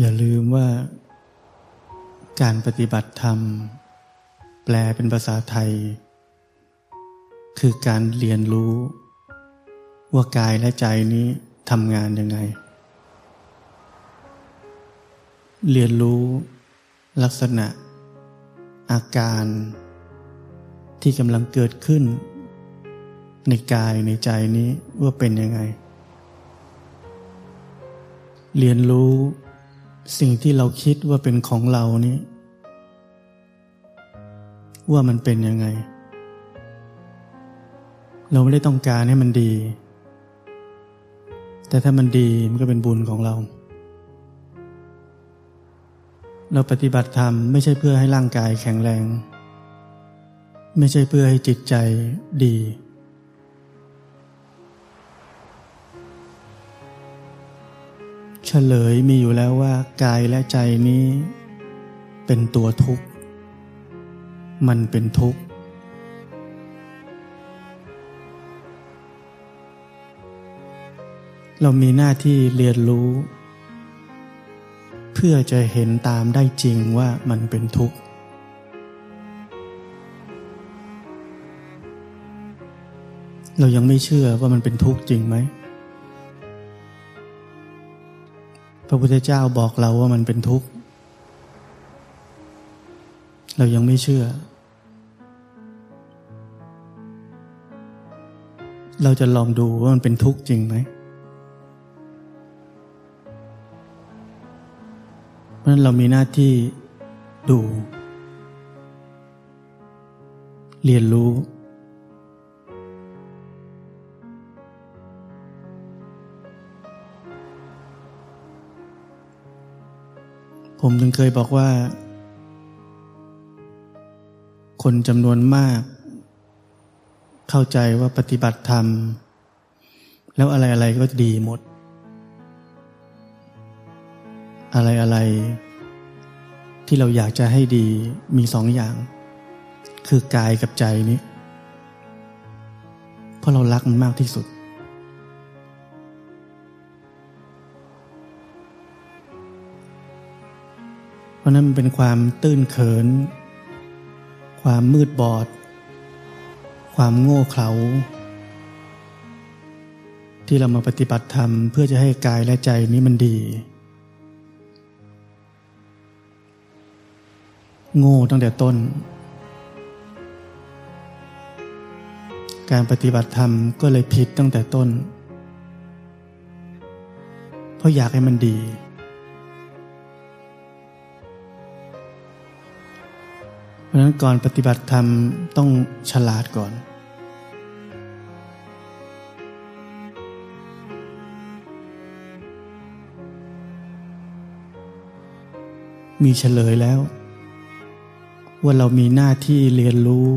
อย่าลืมว่า การปฏิบัติธรรม แปลเป็นภาษาไทย คือการเรียนรู้ ว่ากายและใจนี้ทำงานยังไง เรียนรู้ลักษณะ อาการที่กำลังเกิดขึ้น ในกายในใจนี้ว่าเป็นยังไง เรียนรู้ สิ่งที่เราคิดว่าเป็นของเรานี้ว่ามันเป็นยังไง เราไม่ได้ต้องการให้มันดี แต่ถ้ามันดีมันก็เป็นบุญของเรา เราปฏิบัติธรรมไม่ใช่เพื่อให้ร่างกายแข็งแรง ไม่ใช่เพื่อให้จิตใจดี เฉลยมีอยู่แล้วว่ากายและใจนี้ เป็นตัวทุกข์ มันเป็นทุกข์ เรามีหน้าที่เรียนรู้ เพื่อจะเห็นตามได้จริงว่ามันเป็นทุกข์ เรายังไม่เชื่อว่ามันเป็นทุกข์จริงไหม พระพุทธเจ้าบอกเราว่ามันเป็นทุกข์ เรายังไม่เชื่อ เราจะลองดูว่ามันเป็นทุกข์จริงไหมเพราะนั้นเรามีหน้าที่ดู เรียนรู้ ผมถึงเคยบอกว่า คนจำนวนมาก เข้าใจว่าปฏิบัติธรรม แล้วอะไรอะไรก็ดีหมด อะไรอะไร ที่เราอยากจะให้ดีมีสองอย่าง คือกายกับใจนี้ เพราะเรารักมันมากที่สุด ราะนั้นเป็นความตื้นเขิน ความมืดบอด ความโง่เขลาที่เรามาปฏิบัติธรรมเพื่อจะให้กายและใจนี้มันดี โง่ตั้งแต่ต้น การปฏิบัติธรรมก็เลยผิดตั้งแต่ต้น เพราะอยากให้มันดี ราะนั้นก่อนปฏิบัติธรรมต้องฉลาดก่อน มีเฉลยแล้ว ว่าเรามีหน้าที่เรียนรู้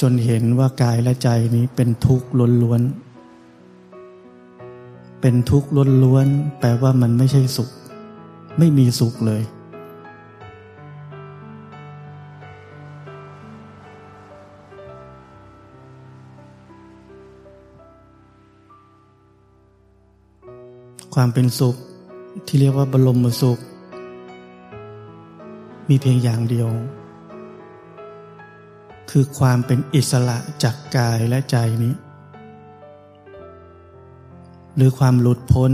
จนเห็นว่ากายและใจนี้เป็นทุกข์ล้วนๆ เป็นทุกข์ล้วนๆ แปลว่ามันไม่ใช่สุข ไม่มีสุขเลย ความเป็นสุขที่เรียกว่าบรมสุข มีเพียงอย่างเดียว คือความเป็นอิสระจากกายและใจนี้ หรือความหลุดพ้น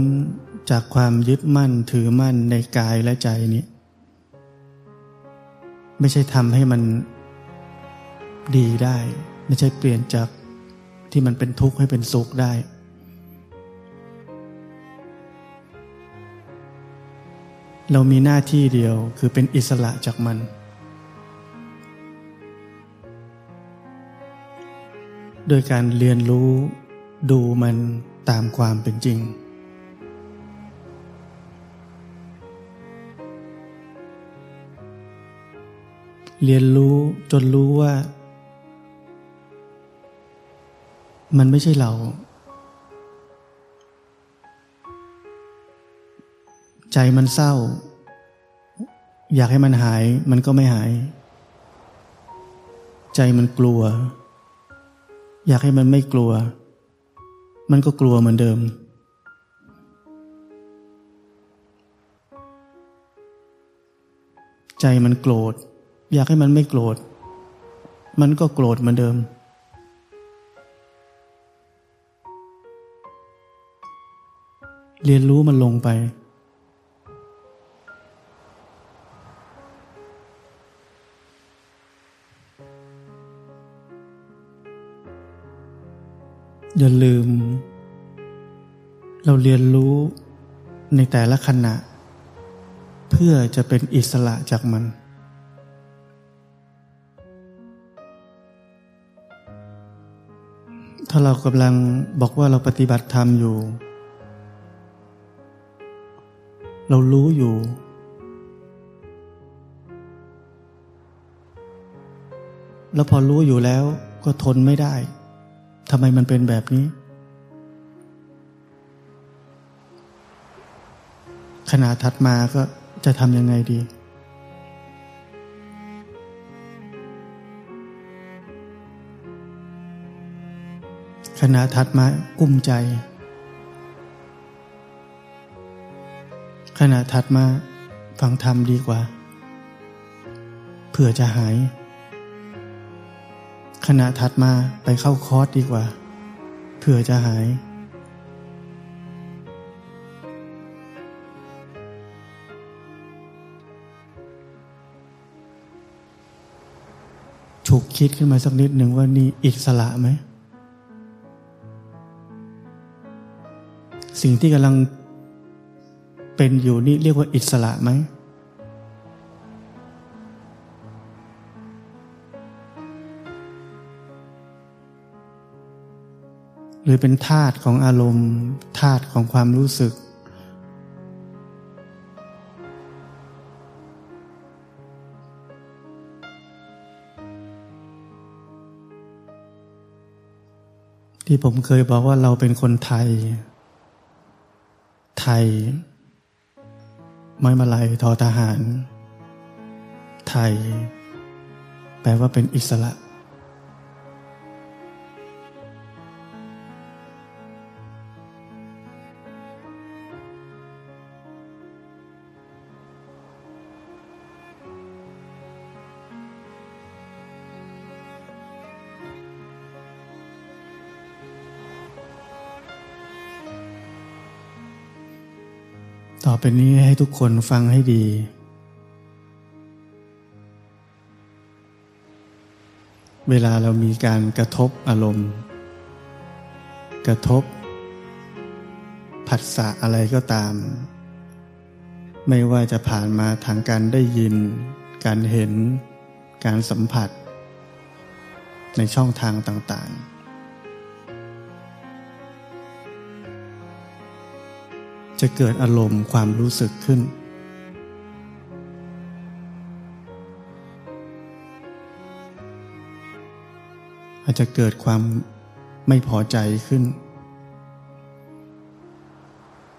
จากความยึดมั่นถือมั่นในกายและใจนี้ ไม่ใช่ทำให้มันดีได้ ไม่ใช่เปลี่ยนจากที่มันเป็นทุกข์ให้เป็นสุขได้ เรามีหน้าที่เดียวคือเป็นอิสระจากมัน โดยการเรียนรู้ดูมันตามความเป็นจริง เรียนรู้จนรู้ว่า มันไม่ใช่เรา ใจมันเศร้า อยากให้มันหายมันก็ไม่หาย ใจมันกลัว อยากให้มันไม่กลัว มันก็กลัวเหมือนเดิม ใจมันโกรธ อยากให้มันไม่โกรธ มันก็โกรธเหมือนเดิมเรียนรู้มันลงไป อย่าลืม เราเรียนรู้ในแต่ละขณะ เพื่อจะเป็นอิสระจากมัน ถ้าเรากำลังบอกว่าเราปฏิบัติธรรมอยู่ เรารู้อยู่ แล้วพอรู้อยู่แล้วก็ทนไม่ได้ ทำไมมันเป็นแบบนี้ ขณะถัดมาก็จะทำยังไงดี ขณะถัดมากุ้มใจ ขณะถัดมาฟังธรรมดีกว่าเผื่อจะหาย ขณะถัดมาไปเข้าคอร์สดีกว่า เผื่อจะหาย ถูกคิดขึ้นมาสักนิดหนึ่งว่านี่อิสระไหม สิ่งที่กำลังเป็นอยู่นี่เรียกว่าอิสระไหม รือเป็นธาตุของอารมณ์ธาตุของความรู้สึก ที่ผมเคยบอกว่าเราเป็นคนไทย ไทย ไม่มาลัยทอทหาร ไทย แปลว่าเป็นอิสระ ไปนี้ให้ทุกคนฟังให้ดี เวลาเรามีการกระทบอารมณ์ กระทบ ผัสสะอะไรก็ตาม ไม่ว่าจะผ่านมาทางการได้ยิน การเห็น การสัมผัส ในช่องทางต่างๆ จะเกิดอารมณ์ความรู้สึกขึ้น อาจจะเกิดความไม่พอใจขึ้น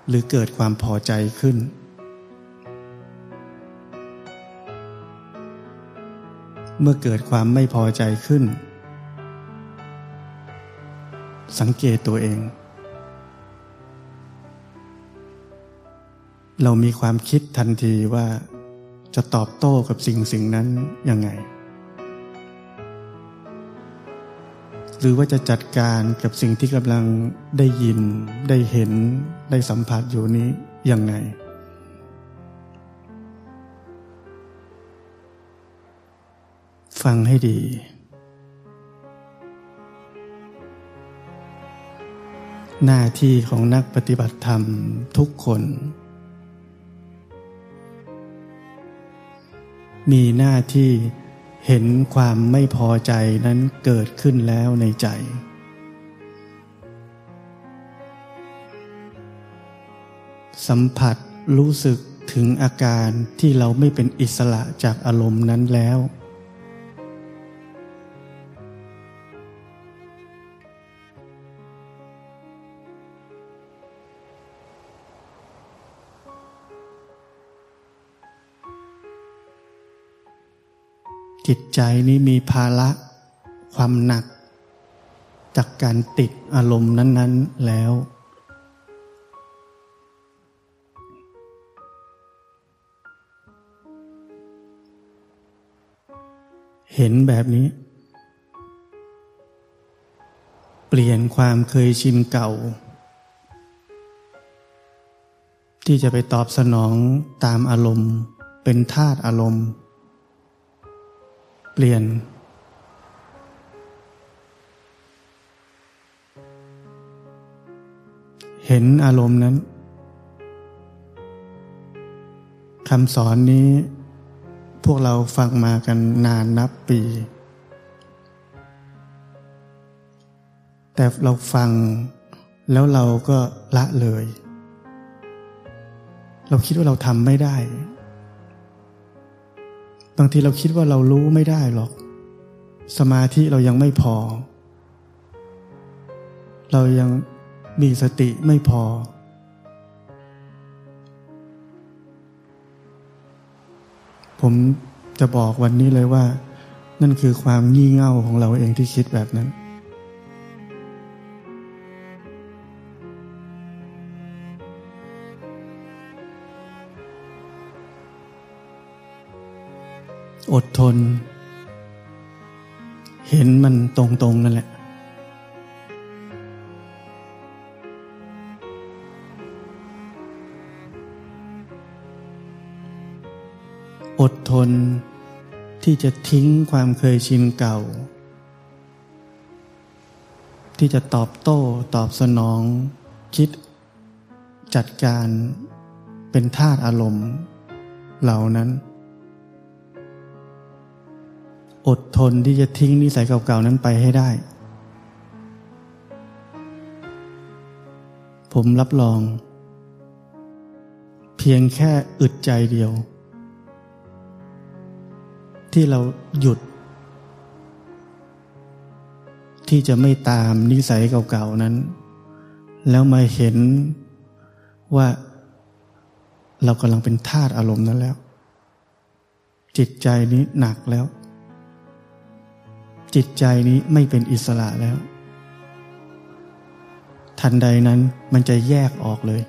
หรือเกิดความพอใจขึ้น เมื่อเกิดความไม่พอใจขึ้น สังเกตตัวเอง เรามีความคิดทันทีว่าจะตอบโต้กับสิ่งสิ่งนั้นยังไง หรือว่าจะจัดการกับสิ่งที่กำลังได้ยิน ได้เห็น ได้สัมผัสอยู่นี้ยังไง ฟังให้ดีหน้าที่ของนักปฏิบัติธรรมทุกคน มีหน้าที่เห็นความไม่พอใจนั้นเกิดขึ้นแล้วในใจ สัมผัสรู้สึกถึงอาการที่เราไม่เป็นอิสระจากอารมณ์นั้นแล้ว จิตใจนี้มีภาระความหนัก จากการติดอารมณ์นั้น ๆแล้ว เห็นแบบนี้ เปลี่ยนความเคยชินเก่า ที่จะไปตอบสนองตามอารมณ์เป็นธาตุอารมณ์ เปลี่ยน เห็นอารมณ์นั้นคำสอนนี้ พวกเราฟังมากันนานนับปี แต่เราฟังแล้วเราก็ละเลย เราคิดว่าเราทำไม่ได้ บางทีเราคิดว่าเรารู้ไม่ได้หรอก สมาธิเรายังไม่พอ เรายังมีสติไม่พอ ผมจะบอกวันนี้เลยว่า นั่นคือความงี่เง่าของเราเองที่คิดแบบนั้น อดทน เห็นมันตรงๆนั่นแหละ อดทนที่จะทิ้งความเคยชินเก่า ที่จะตอบโต้ตอบสนอง คิดจัดการเป็นธาตุอารมณ์เหล่านั้น อดทนที่จะทิ้งนิสัยเก่าๆนั้นไปให้ได้ ผมรับรอง เพียงแค่อึดใจเดียว ที่เราหยุด ที่จะไม่ตามนิสัยเก่าๆนั้น แล้วมาเห็นว่าเรากำลังเป็นทาตอารมณ์นั้นแล้ว จิตใจนี้หนักแล้ว จิตใจนี้ไม่เป็นอิสระแล้ว ทันใดนั้นมันจะแยกออกเลย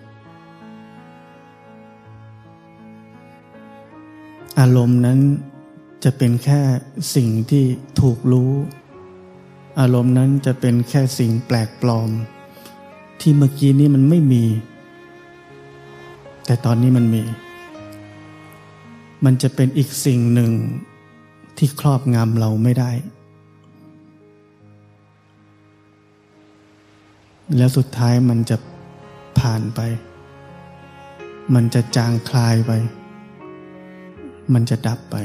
อารมณ์นั้นจะเป็นแค่สิ่งที่ถูกรู้ อารมณ์นั้นจะเป็นแค่สิ่งแปลกปลอม ที่เมื่อกี้นี้มันไม่มี แต่ตอนนี้มันมี มันจะเป็นอีกสิ่งหนึ่งที่ครอบงำเราไม่ได้ แล้วสุดท้ายมันจะผ่านไป มันจะจางคลายไป มันจะดับไป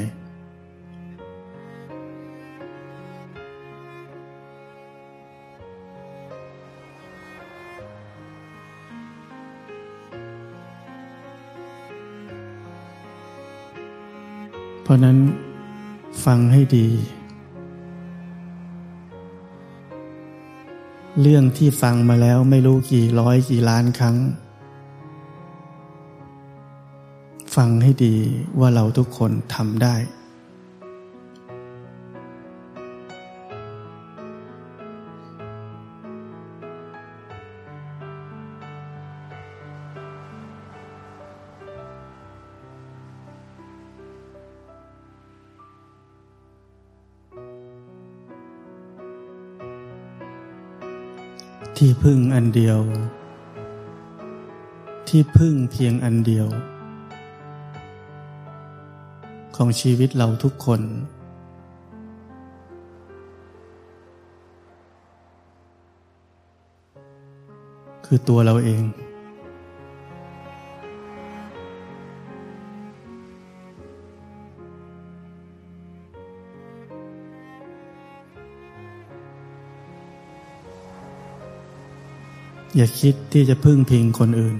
เพราะนั้นฟังให้ดี เรื่องที่ฟังมาแล้วไม่รู้กี่ร้อยกี่ล้านครั้ง ฟังให้ดีว่าเราทุกคนทำได้ ที่พึ่งอันเดียว ที่พึ่งเพียงอันเดียว ของชีวิตเราทุกคน คือตัวเราเอง อย่าคิดที่จะพึ่งพิงคนอื่น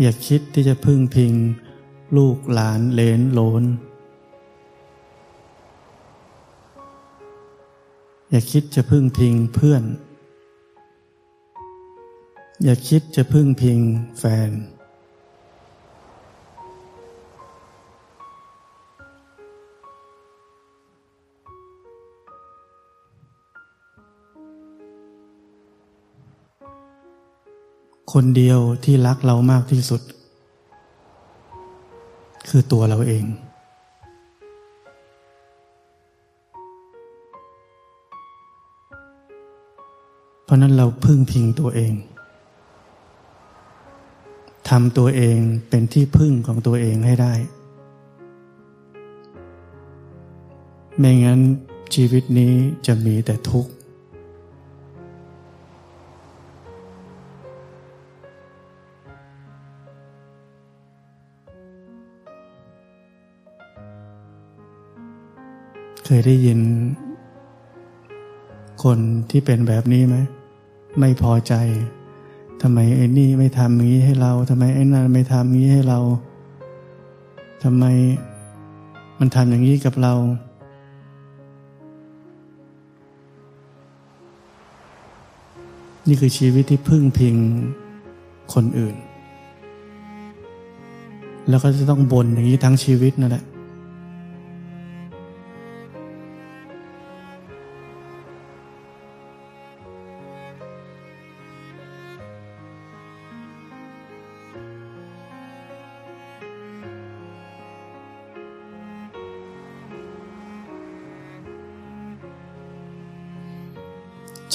อย่าคิดที่จะพึ่งพิง ลูกหลานเลนโลน อย่าคิดจะพึ่งพิงเพื่อน อย่าคิดจะพึ่งพิงแฟน คนเดียวที่รักเรามากที่สุด คือตัวเราเองเพราะนั้นเราพึ่งพิงตัวเอง ทำตัวเองเป็นที่พึ่งของตัวเองให้ได้ ไม่งั้นชีวิตนี้จะมีแต่ทุกข์ เคยได้ยิน คนที่เป็นแบบนี้ไหม ไม่พอใจ ทำไมไอ้นี่ไม่ทำอย่างนี้ให้เราทำไมไอ้นั่นไม่ทำอย่างนี้ให้เราทำไมมันทำอย่างนี้กับเรา นี่คือชีวิตที่พึ่งพิงคนอื่น แล้วก็จะต้องบ่นอย่างนี้ทั้งชีวิตนั่นแหละ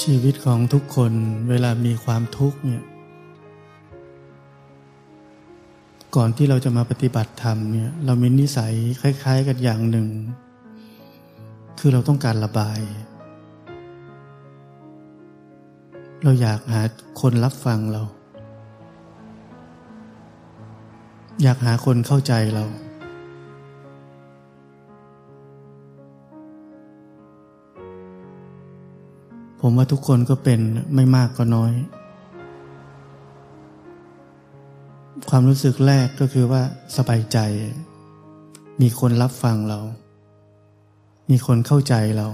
ชีวิตของทุกคนเวลามีความทุกข์เนี่ย ก่อนที่เราจะมาปฏิบัติธรรมเนี่ย เรามีนิสัยคล้าย ๆ กันอย่างหนึ่ง คือเราต้องการระบาย เราอยากหาคนรับฟังเรา อยากหาคนเข้าใจเรา ผมว่าทุกคนก็เป็นไม่มากก็น้อย ความรู้สึกแรกก็คือว่าสบายใจ มีคนรับฟังเรา มีคนเข้าใจเรา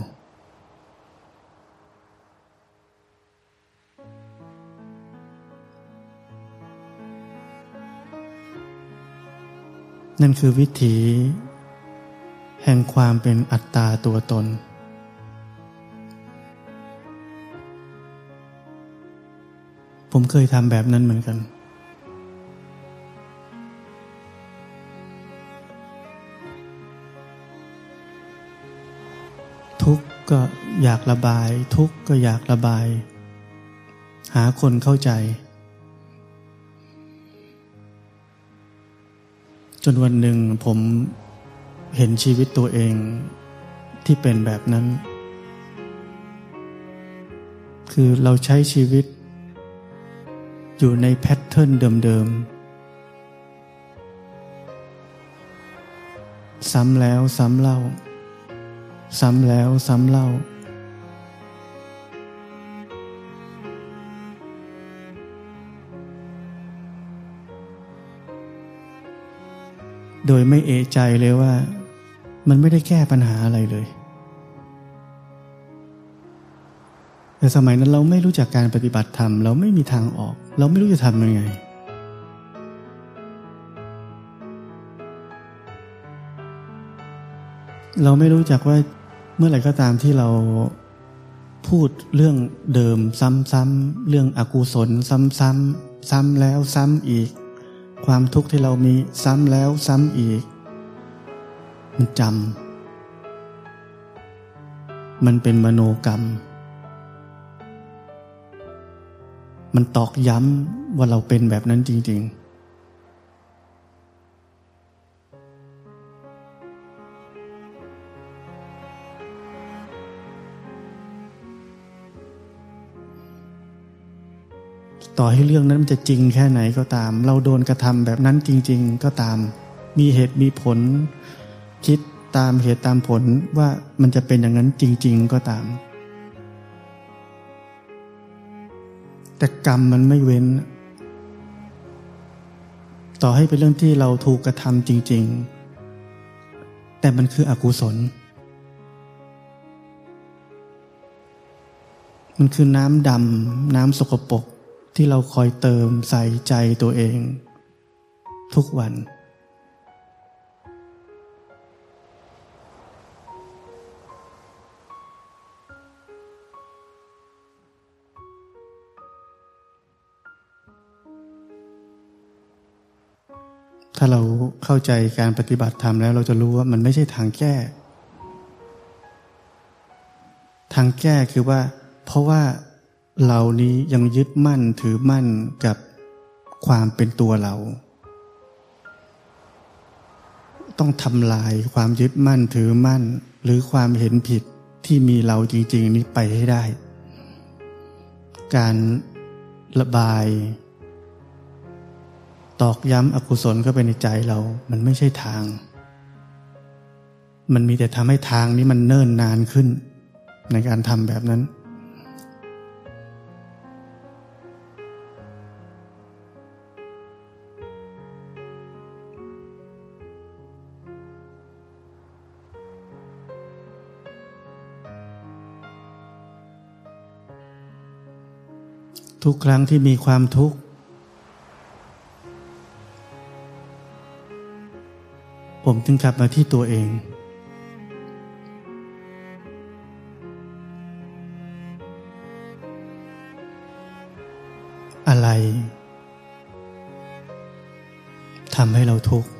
นั่นคือวิถี แห่งความเป็นอัตตาตัวตน ผมเคยทำแบบนั้นเหมือนกัน ทุกก็อยากระบาย ทุกก็อยากระบาย หาคนเข้าใจ จนวันหนึ่งผมเห็นชีวิตตัวเองที่เป็นแบบนั้น คือเราใช้ชีวิต อยู่ในแพทเทิร์นเดิมๆ ซ้ำแล้วซ้ำเล่า ซ้ำแล้วซ้ำเล่า โดยไม่เอะใจเลยว่า มันไม่ได้แก้ปัญหาอะไรเลย แต่สมัยนั้นเราไม่รู้จักการปฏิบัติธรรม เราไม่มีทางออก เราไม่รู้จะทำยังไง เราไม่รู้จักว่าเมื่อไหร่ก็ตามที่เราพูดเรื่องเดิมซ้ำๆเรื่องอกุศล ซ้ำๆซ้ำแล้วซ้ำอีก ความทุกข์ที่เรามีซ้ำแล้วซ้ำอีก มันจำมันเป็นมโนกรรม มันตอกย้ำว่าเราเป็นแบบนั้นจริง ๆต่อให้เรื่องนั้นมันจะจริงแค่ไหนก็ตาม เราโดนกระทำแบบนั้นจริง ๆ ก็ตาม มีเหตุมีผล คิดตามเหตุตามผลว่ามันจะเป็นอย่างนั้นจริง ๆ ก็ตาม แต่กรรมมันไม่เว้น ต่อให้เป็นเรื่องที่เราถูกกระทำจริง ๆ แต่มันคืออกุศล มันคือน้ำดำน้ำสกปรกที่เราคอยเติมใส่ใจตัวเอง ทุกวัน ถ้าเราเข้าใจการปฏิบัติธรรมแล้ว เราจะรู้ว่ามันไม่ใช่ทางแก้ ทางแก้คือว่า เพราะว่าเรานี้ยังยึดมั่นถือมั่นกับความเป็นตัวเรา ต้องทำลายความยึดมั่นถือมั่น หรือความเห็นผิดที่มีเราจริง ๆ นี้ไปให้ได้ การระบาย ตอกย้ำอกุศลก็ไปในใจเรา มันไม่ใช่ทาง มันมีแต่ทำให้ทางนี้มันเนิ่นนานขึ้น ในการทำแบบนั้น ทุกครั้งที่มีความทุกข์ ผมจึงกลับมาที่ตัวเอง อะไรทำให้เราทุกข์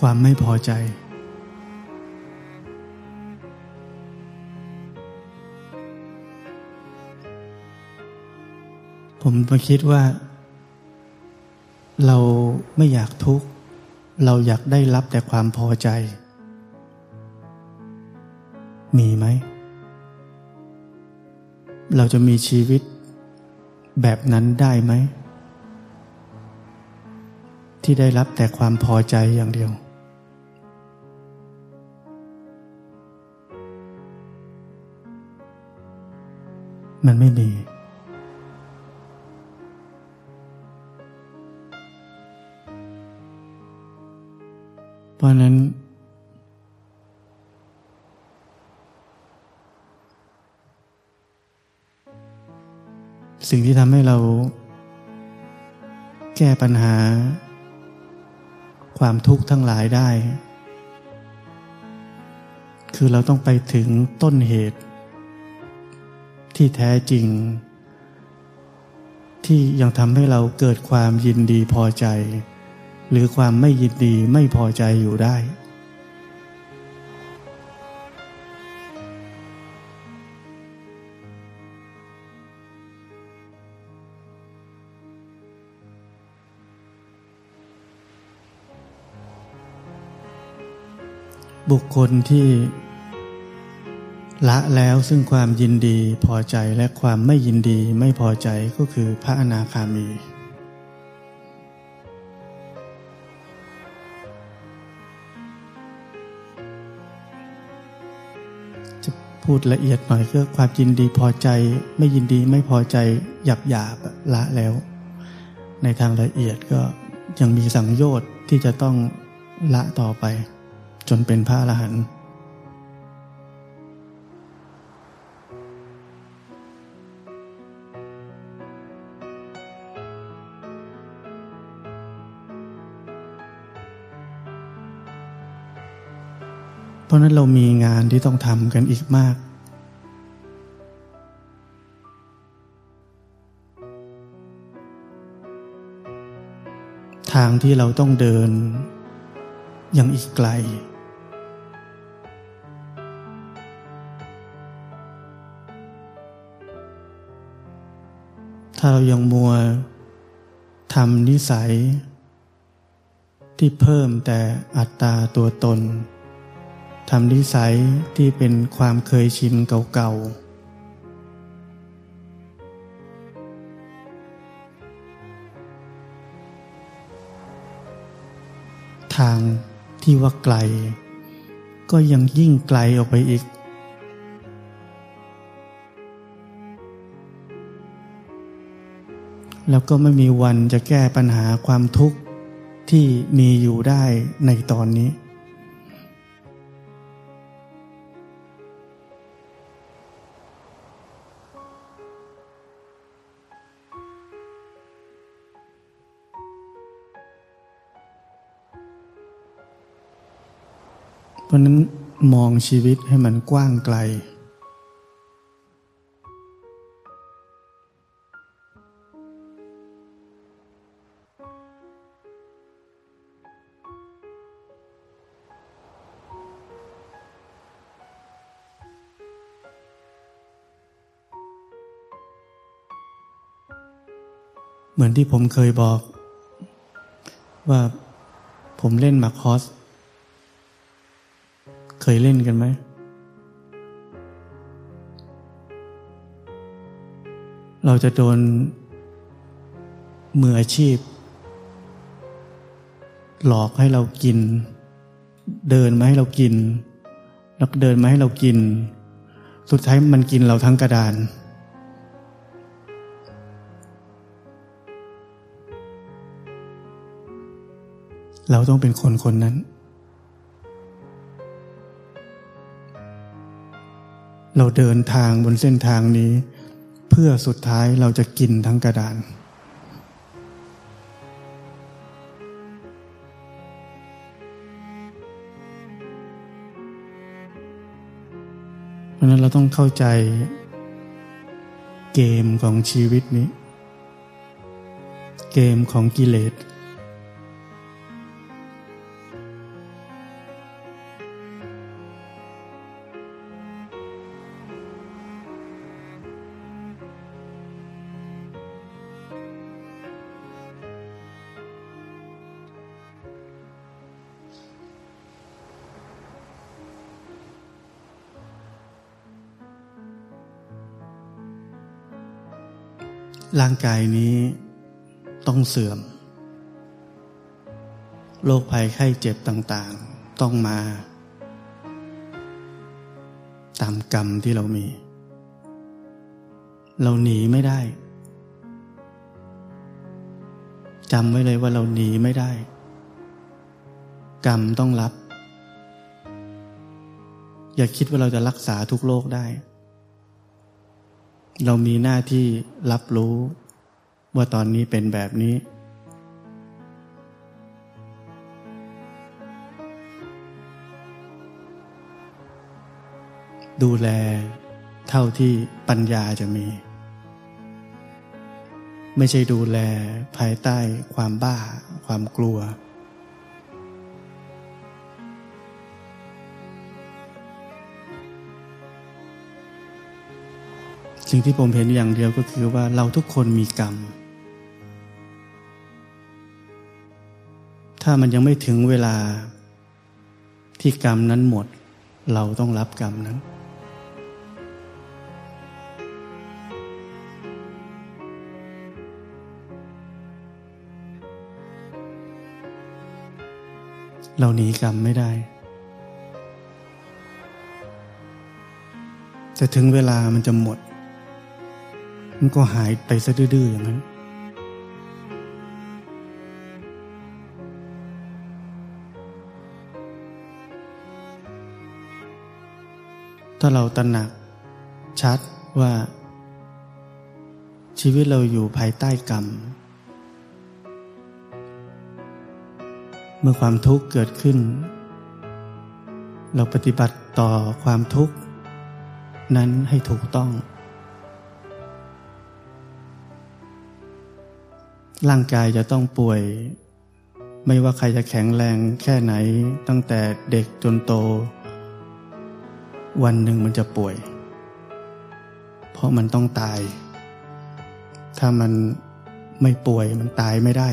ความไม่พอใจ ผมมาคิดว่า เราไม่อยากทุกข์ เราอยากได้รับแต่ความพอใจ มีไหม เราจะมีชีวิตแบบนั้นได้ไหม ที่ได้รับแต่ความพอใจอย่างเดียว มันไม่มี เพราะนั้น สิ่งที่ทำให้เราแก้ปัญหา ความทุกข์ทั้งหลายได้ คือเราต้องไปถึงต้นเหตุ ที่แท้จริง ที่ยังทำให้เราเกิดความยินดีพอใจ หรือความไม่ยินดีไม่พอใจอยู่ได้ บุคคลที่ ละแล้วซึ่งความยินดีพอใจและความไม่ยินดีไม่พอใจก็คือพระอนาคามี พูดละเอียดหน่อยก็ความยินดีพอใจ ไม่ยินดีไม่พอใจหยับหยาบละแล้ว ในทางละเอียดก็ยังมีสังโยชน์ที่จะต้องละต่อไป จนเป็นพระอรหันต์ เพราะนั้นเรามีงานที่ต้องทำกันอีกมาก ทางที่เราต้องเดินยังอีกไกล ถ้าเรายังมัวทำนิสัย ที่เพิ่มแต่อัตตาตัวตน ทำนิสัยที่เป็นความเคยชินเก่าๆ ทางที่ว่าไกล ก็ยังยิ่งไกลออกไปอีก แล้วก็ไม่มีวันจะแก้ปัญหาความทุกข์ที่มีอยู่ได้ในตอนนี้ เพราะนั้นมองชีวิตให้มันกว้างไกล เหมือนที่ผมเคยบอก ว่าผมเล่นมาคอส ยเล่นกันไหม เราจะโดนมืออาชีพ หลอกให้เรากิน เดินมาให้เรากิน แล้วเดินมาให้เรากิน สุดท้ายมันกินเราทั้งกระดานเราต้องเป็นคนคนนั้น เราเดินทางบนเส้นทางนี้ เพื่อสุดท้ายเราจะกินทั้งกระดาน เพราะนั้นเราต้องเข้าใจเกมของชีวิตนี้ เกมของกิเลส ร่างกายนี้ต้องเสื่อม โรคภัยไข้เจ็บต่างๆ ต้องมา ตามกรรมที่เรามี เราหนีไม่ได้จำไว้เลยว่าเราหนีไม่ได้ กรรมต้องรับ อย่าคิดว่าเราจะรักษาทุกโรคได้ เรามีหน้าที่รับรู้ว่าตอนนี้เป็นแบบนี้ ดูแลเท่าที่ปัญญาจะมี ไม่ใช่ดูแลภายใต้ความบ้า ความกลัว สิ่งที่ผมเห็นอย่างเดียวก็คือว่าเราทุกคนมีกรรม ถ้ามันยังไม่ถึงเวลาที่กรรมนั้นหมด เราต้องรับกรรมนั้น เราหนีกรรมไม่ได้ แต่ถึงเวลามันจะหมด มันก็หายไปซะดื้อๆอย่างนั้น ถ้าเราตระหนักชัดว่า ชีวิตเราอยู่ภายใต้กรรม เมื่อความทุกข์เกิดขึ้น เราปฏิบัติต่อความทุกข์ นั้นให้ถูกต้อง ร่างกายจะต้องป่วย ไม่ว่าใครจะแข็งแรงแค่ไหนตั้งแต่เด็กจนโต วันหนึ่งมันจะป่วย เพราะมันต้องตาย ถ้ามันไม่ป่วยมันตายไม่ได้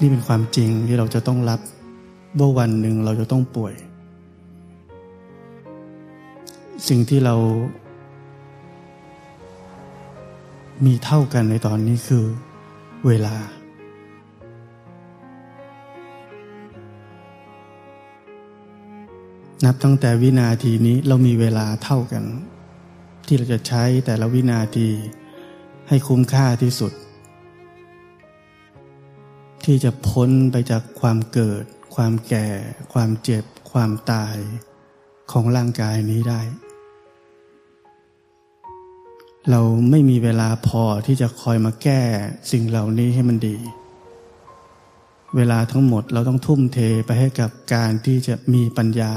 นี่เป็นความจริงที่เราจะต้องรับ ว่าวันหนึ่งเราจะต้องป่วย สิ่งที่เรา มีเท่ากันในตอนนี้คือ เวลา นับตั้งแต่วินาทีนี้เรามีเวลาเท่ากัน ที่เราจะใช้แต่ละวินาทีให้คุ้มค่าที่สุด ที่จะพ้นไปจากความเกิด ความแก่ ความเจ็บ ความตายของร่างกายนี้ได้ เราไม่มีเวลาพอที่จะคอยมาแก้สิ่งเหล่านี้ให้มันดี เวลาทั้งหมดเราต้องทุ่มเทไปให้กับการที่จะมีปัญญา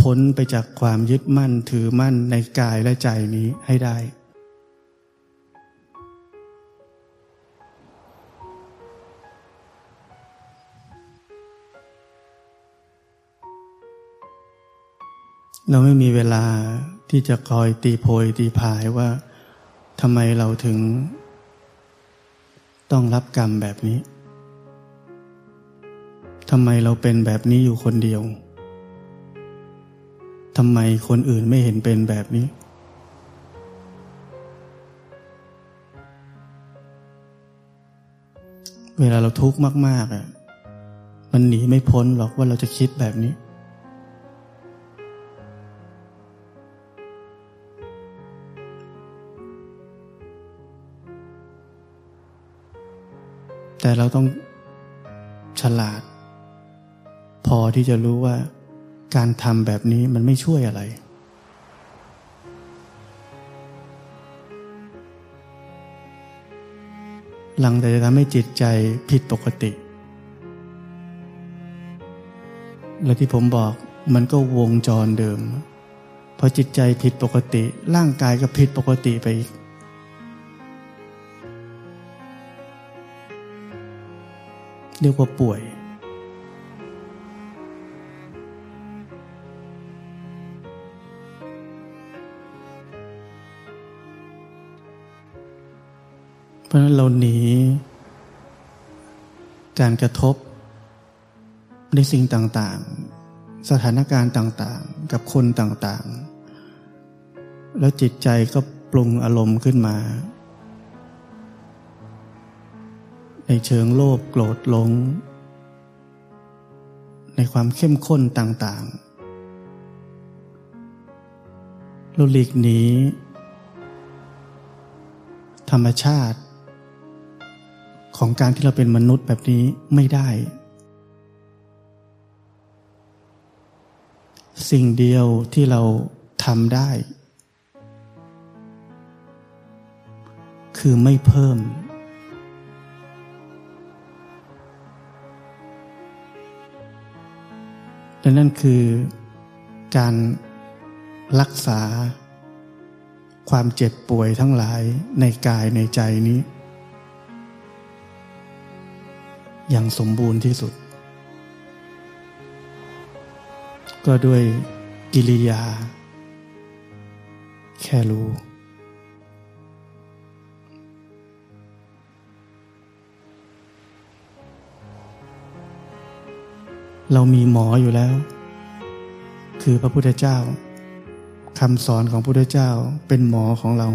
พ้นไปจากความยึดมั่นถือมั่นในกายและใจนี้ให้ได้ เราไม่มีเวลาที่จะคอยตีโพยตีพายว่าทำไมเราถึง ต้องรับกรรมแบบนี้ทำไมเราเป็นแบบนี้อยู่คนเดียวทำไมคนอื่นไม่เห็นเป็นแบบนี้ เวลาเราทุกข์มากๆอะ มันหนีไม่พ้นหรอกว่าเราจะคิดแบบนี้ แต่เราต้องฉลาด พอที่จะรู้ว่าการทำแบบนี้มันไม่ช่วยอะไร หลังแต่จะทำให้จิตใจผิดปกติ และที่ผมบอกมันก็วงจรเดิม พอจิตใจผิดปกติ ร่างกายก็ผิดปกติไปอีก เรียกว่าป่วย เพราะนั้นเราหนี การกระทบ ในสิ่งต่างๆ สถานการณ์ต่างๆ กับคนต่างๆ แล้วจิตใจก็ปรุงอารมณ์ขึ้นมา เชิงโลภโกรธหลง ในความเข้มข้นต่างๆเราหลีกหนีธรรมชาติ ของการที่เราเป็นมนุษย์แบบนี้ไม่ได้ สิ่งเดียวที่เราทำได้ คือไม่เพิ่ม และนั่นคือการรักษาความเจ็บป่วยทั้งหลายในกายในใจนี้ อย่างสมบูรณ์ที่สุด ก็ด้วยกิริยา แค่รู้ เรามีหมออยู่แล้ว คือพระพุทธเจ้าคำสอนของพระพุทธเจ้าเป็นหมอของเรา